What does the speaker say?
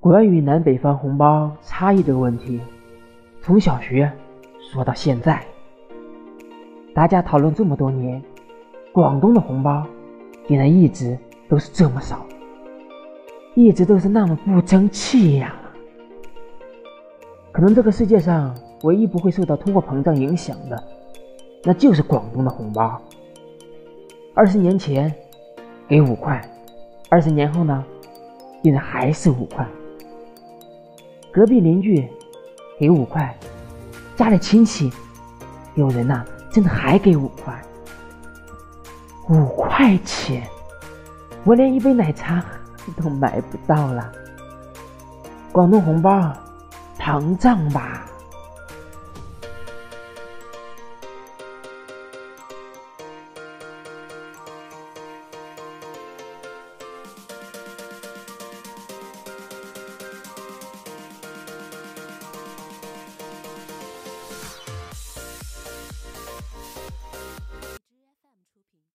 关于南北方红包差异这个问题，从小学说到现在，大家讨论这么多年，广东的红包竟然一直都是这么少，一直都是那么不争气呀！可能这个世界上唯一不会受到通货膨胀影响的，那就是广东的红包。二十年前给五块，二十年后呢，竟然还是五块。隔壁邻居给五块，家里亲戚有人呐，真的还给五块。五块钱，我连一杯奶茶都买不到了。广东红包膨胀吧？